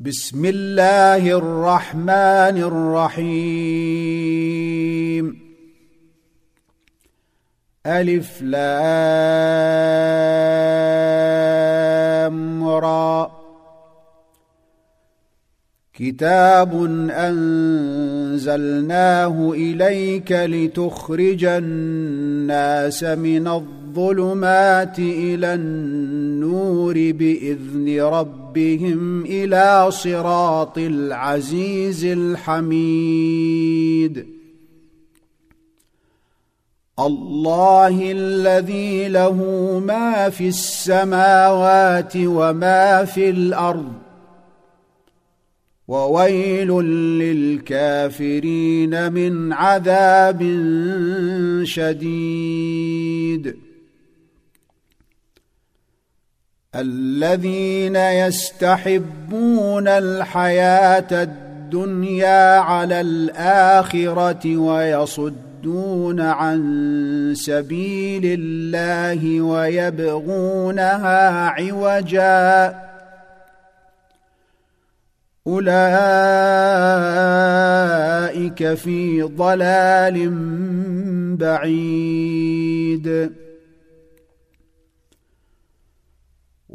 بسم الله الرحمن الرحيم الف لام را كتاب انزلناه اليك لتخرج الناس من الظلمات إلى النور بإذن ربهم إلى صراط العزيز الحميد. الله الذي له ما في السماوات وما في الأرض وويل للكافرين من عذاب شديد. الذين يستحبون الحياة الدنيا على الآخرة ويصدون عن سبيل الله ويبغونها عوجا. أولئك في ضلال بعيد.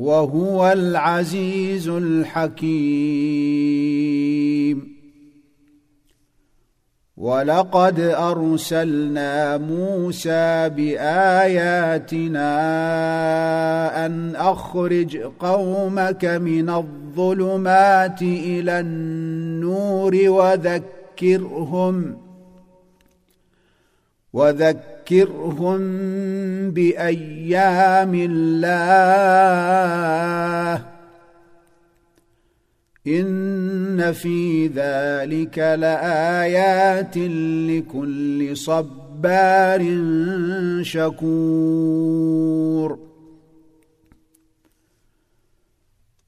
وهو العزيز الحكيم. ولقد أرسلنا موسى بآياتنا أن أخرج قومك من الظلمات إلى النور وذكرهم وذكرهم بأيام الله. إن في ذلك لآيات لكل صبار شكور.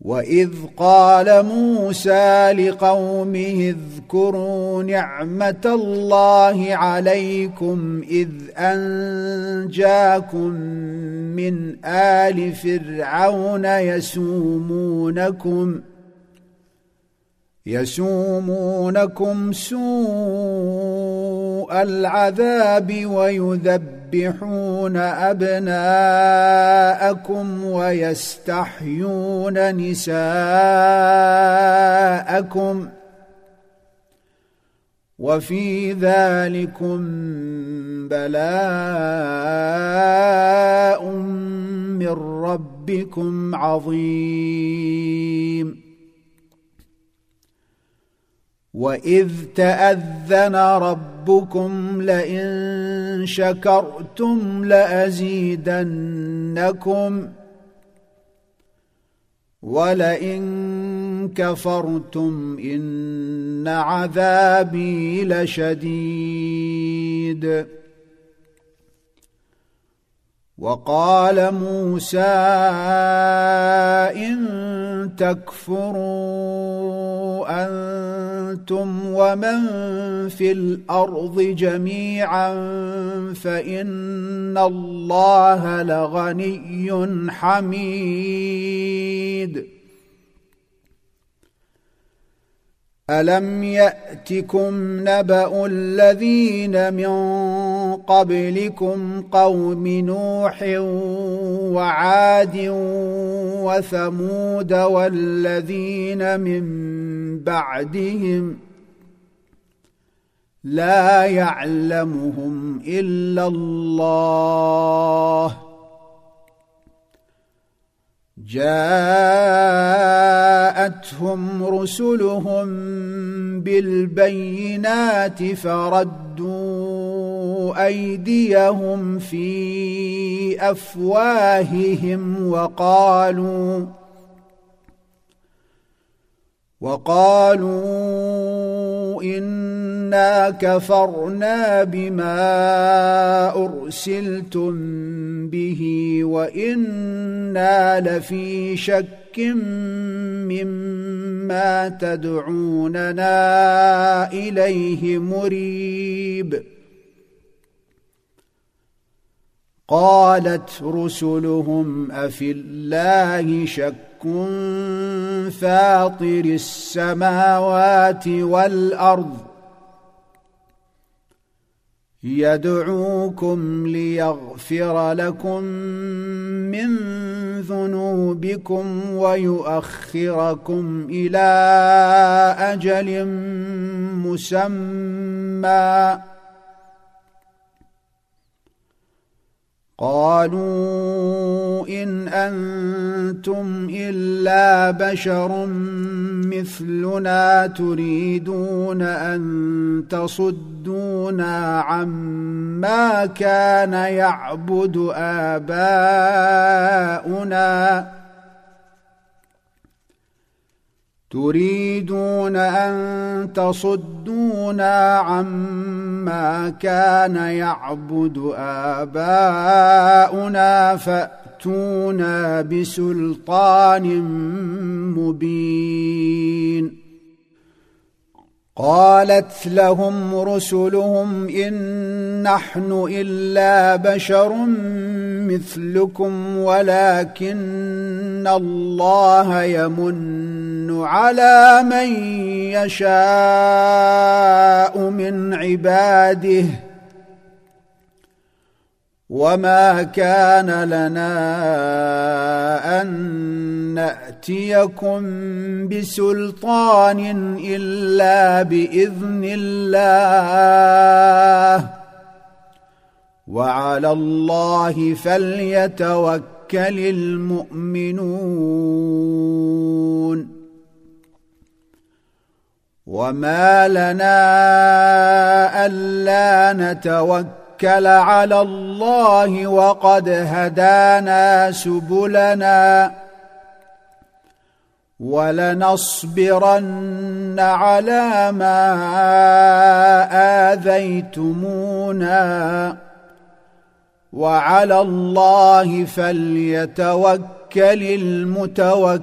واذ قال موسى لقومه اذكروا نعمه الله عليكم اذ انجاكم من ال فرعون يسومونكم يسومونكم سوء العذاب ويذبحون أبناءكم ويستحيون نساءكم وفي ذلكم بلاء من ربكم عظيم واذ تاذن ربكم لئن شكرتم لازيدنكم ولئن كفرتم ان عذابي لشديد وقال موسى ان تكفروا أنتم ومن في الأرض جميعا فإن الله لغني حميد. الم ياتكم نبا الذين من قبلكم قوم نوح وعاد وثمود والذين من بعدهم لا يعلمهم الا الله جاءتهم رسلهم بالبينات فردوا أيديهم في أفواههم وقالوا وقالوا انا كفرنا بما ارسلتم به وأنا لفي شك مما تدعوننا اليه مريب قالت رسلهم افي الله شك فاطر السماوات والأرض يدعوكم ليغفر لكم من ذنوبكم ويؤخركم إلى أجل مسمى قالوا إن أنتم إلا بشر مثلنا تريدون أن تصدونا عما كان يعبد آباؤنا تريدون أن تصدونا عما كان يعبد آباؤنا فأتونا بسلطان مبين قالت لهم رسلهم إن نحن إلا بشر مثلكم ولكن الله يمن على من يشاء من عباده وما كان لنا ان ناتيكم بسلطان الا باذن الله وعلى الله فليتوكل المؤمنون وما لنا الا نتوكل توكل على الله وقد هدانا سبلنا ولنصبرن على ما آذيتمونا وعلى الله فليتوكل المتوكلون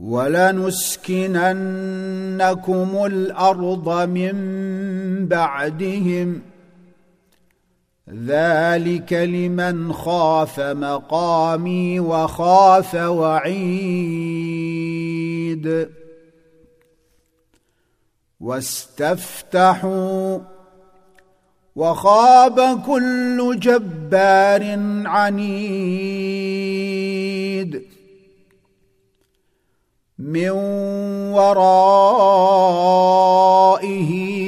ولنسكننكم الأرض من بعدهم. ذلك لمن خاف مقامي وخاف وعيد. واستفتحوا وخاب كل جبار عنيد. من ورائه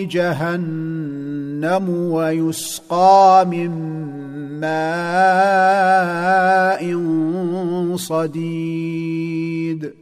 جهنم ويسقى من ماء صديد.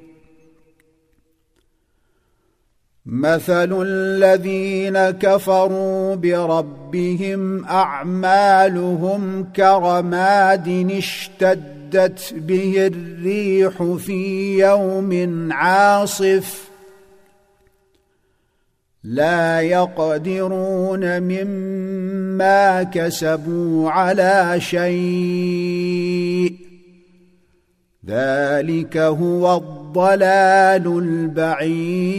مثل الذين كفروا بربهم أعمالهم كرماد اشتدت به الريح في يوم عاصف لا يقدرون مما كسبوا على شيء ذلك هو الضال الضلال البعيد.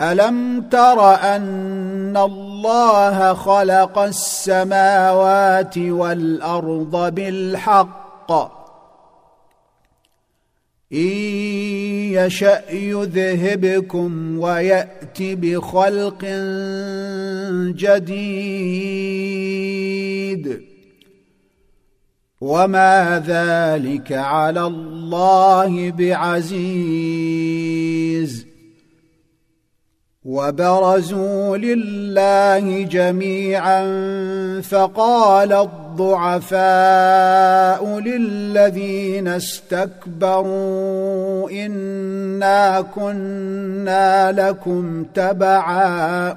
ألم تر أن الله خلق السماوات والأرض بالحق؟ إن يشأ يذهبكم ويات بخلق جديد. وما ذلك على الله بعزيز وبرزوا لله جميعا فقال الضعفاء للذين استكبروا انا كنا لكم تبعا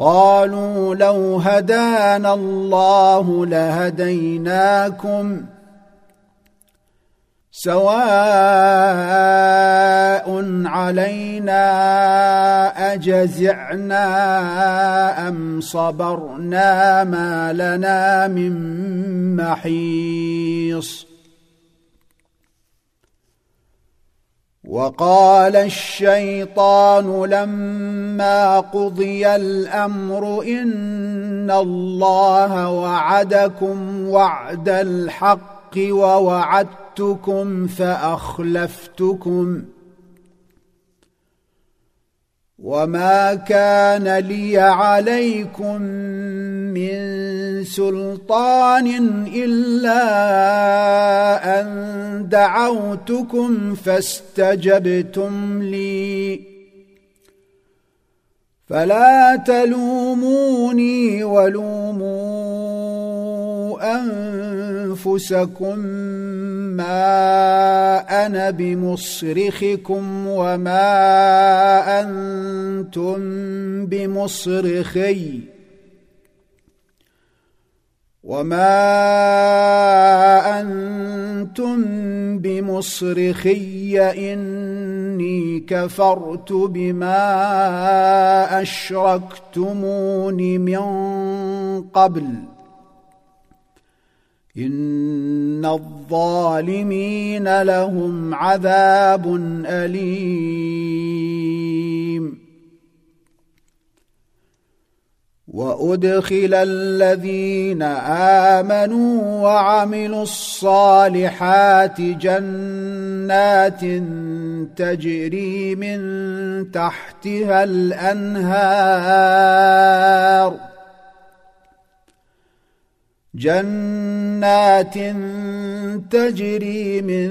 قالوا لو هدانا الله لهديناكم سواء علينا أجزعنا أم صبرنا ما لنا من محيص وقال الشيطان لما قضي الأمر إن الله وعدكم وعد الحق ووعدتكم فأخلفتكم وما كان لي عليكم من سلطان الا ان دعوتكم فاستجبتم لي فلا تلوموني ولوموا أنفسكم ما أنا بمصرخكم وما أنتم بمصرخي وما أنتم بمصرخي إني كفرت بما أشركتمون من قبل ان الظالمين لهم عذاب اليم وادخل الذين امنوا وعملوا الصالحات جنات تجري من تحتها الانهار جنات تجري من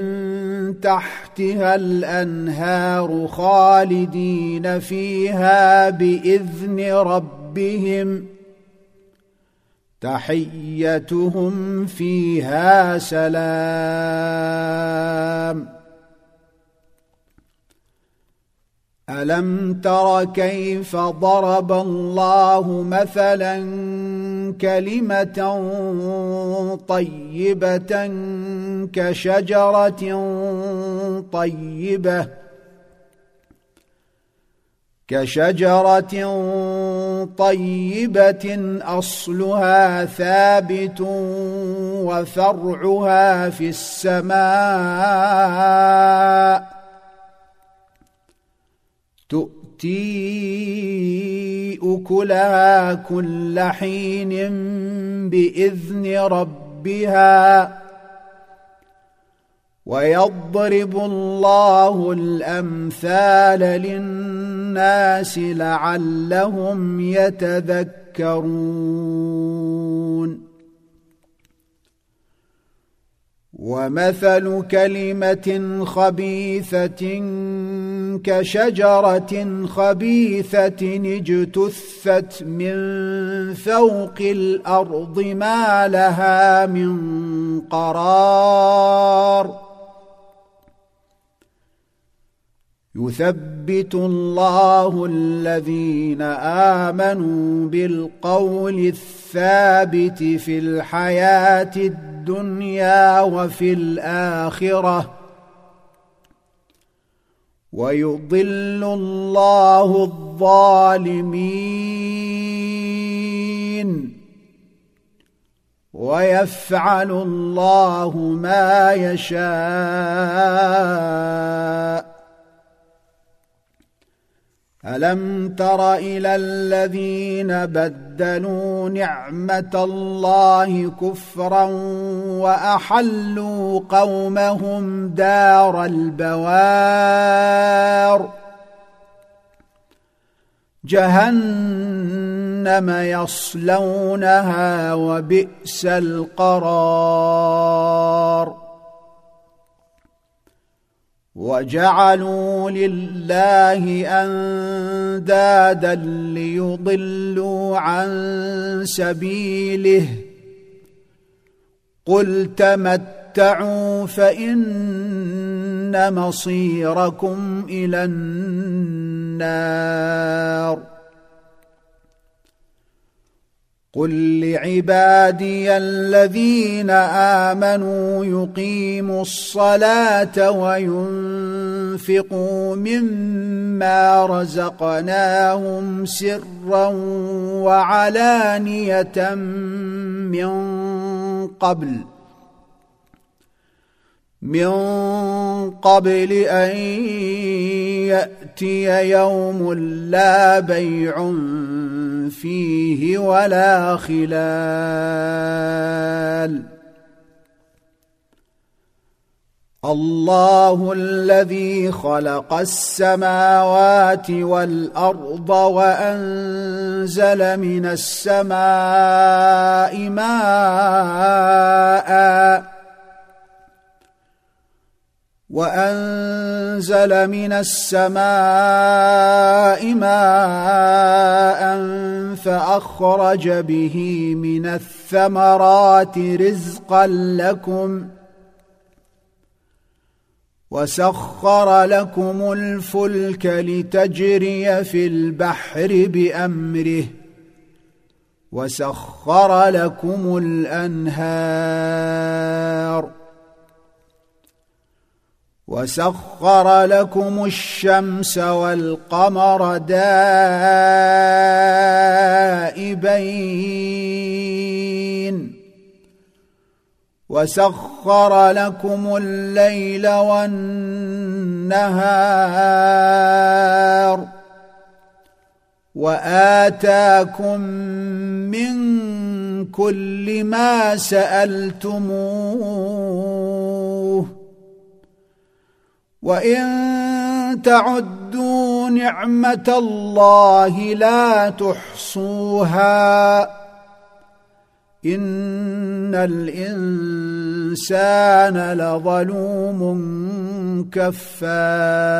تحتها الأنهار خالدين فيها بإذن ربهم تحيتهم فيها سلام. ألم تر كيف ضرب الله مثلا كلمه طيبه كشجره طيبه كشجره طيبه اصلها ثابت وفرعها في السماء تؤتي اكلها كل حين بإذن ربها ويضرب الله الأمثال للناس لعلهم يتذكرون. ومثل كلمة خبيثة كشجرة خبيثة اجتثت من فوق الأرض ما لها من قرار. يثبت الله الذين آمنوا بالقول الثابت في الحياة الدنيا وفي الآخرة. ويضل الله الظالمين. ويفعل الله ما يشاء. ألم تر إلى الذين بدلوا نعمة الله كفرا وأحلوا قومهم دار البوار؟ جهنم يصلونها وبئس القرار. وجعلوا لله أندادا ليضلوا عن سبيله. قل تمتعوا فإن مصيركم إلى النار. قل لعبادي الذين امنوا يقيموا الصلاه وينفقوا مما رزقناهم سرا وعلانيه من قبل من قبل ان ياتي يوم لا بيع فيه ولا خلال. الله الذي خلق السماوات والأرض وأنزل من السماء ماء وأنزل من السماء ماء فأخرج به من الثمرات رزقا لكم وسخر لكم الفلك لتجري في البحر بأمره وسخر لكم الأنهار وسخر لكم الشمس والقمر دائبين. وسخر لكم الليل والنهار وآتاكم من كل ما سألتموه. وان تعدوا نعمه الله لا تحصوها ان الانسان لظلوم كفار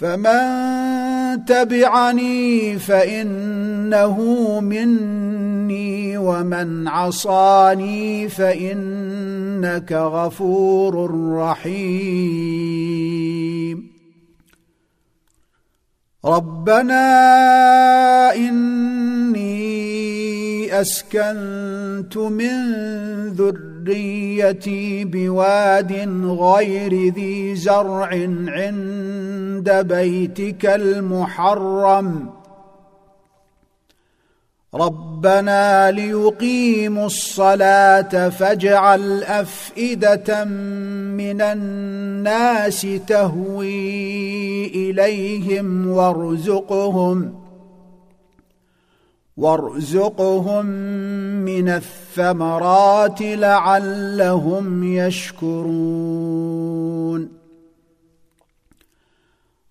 فمن تبعني فإنه مني ومن عصاني فإنك غفور رحيم. ربنا إني أسكنت من ذريتي بواد غير ذي زرع عند بيتك المحرم. ربنا ليقيموا الصلاة فاجعل أفئدة من الناس تهوي إليهم وارزقهم. وارزقهم من الثمرات لعلهم يشكرون.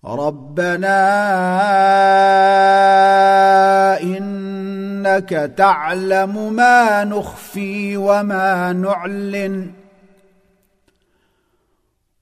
ربنا إنك تعلم ما نخفي وما نعلن.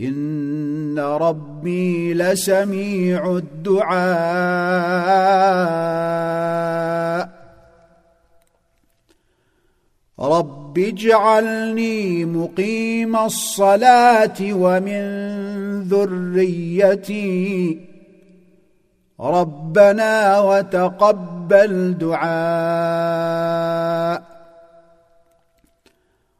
إن ربي لسميع الدعاء. رب اجعلني مقيم الصلاة ومن ذريتي. ربنا وتقبل دعاء.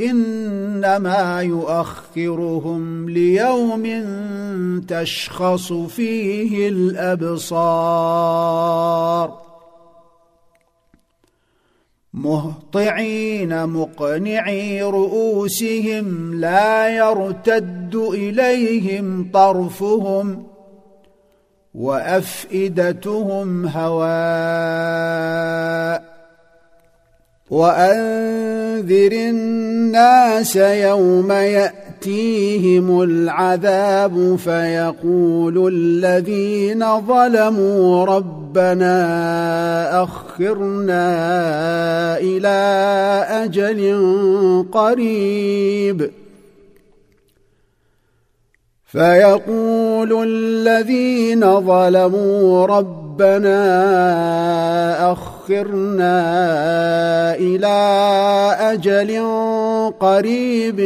إنما يؤخرهم ليوم تشخص فيه الأبصار. مهطعين مقنعي رؤوسهم لا يرتد إليهم طرفهم وأفئدتهم هواء. وانذر الناس يوم يأتيهم العذاب فيقول الذين ظلموا ربنا أخرنا إلى أجل قريب. فيقول الذين ظلموا ربنا أخرنا إلى أجل قريب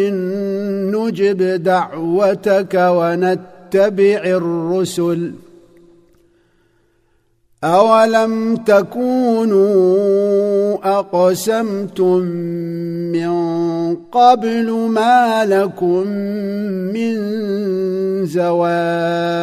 نجب دعوتك ونتبع الرسل. أولم تكونوا أقسمتم من قبل ما لكم من زوال؟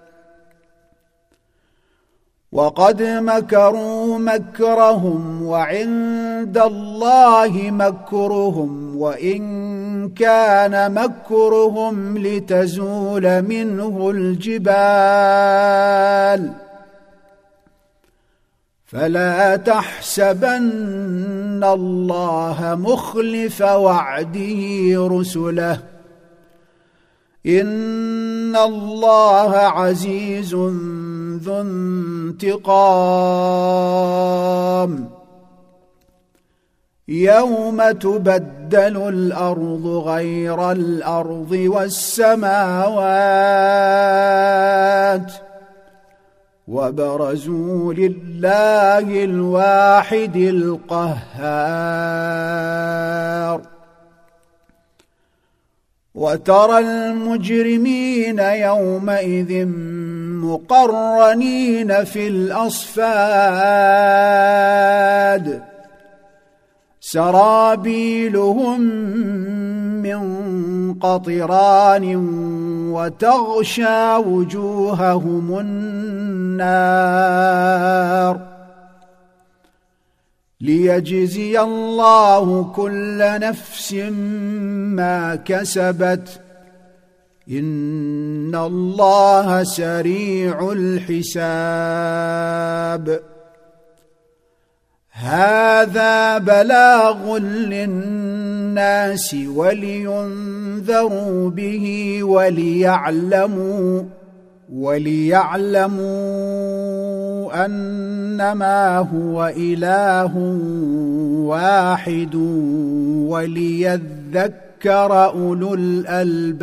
وقد مكروا مكرهم وعند الله مكرهم وإن كان مكرهم لتزول منه الجبال. فلا تحسبن الله مخلف وعده رسله. ان الله عزيز ذو انتقام يوم تبدل الأرض غير الأرض والسماوات وبرزوا لله الواحد القهار وترى المجرمين يومئذ مقرنين في الأصفاد. سرابيلهم من قطران وتغشى وجوههم النار. ليجزي الله كل نفس ما كسبت. إن الله سريع الحساب. هذا بلاغ للناس ولينذروا به وليعلموا وليعلموا أنما هو إله واحد وليذكر أولو الألباب.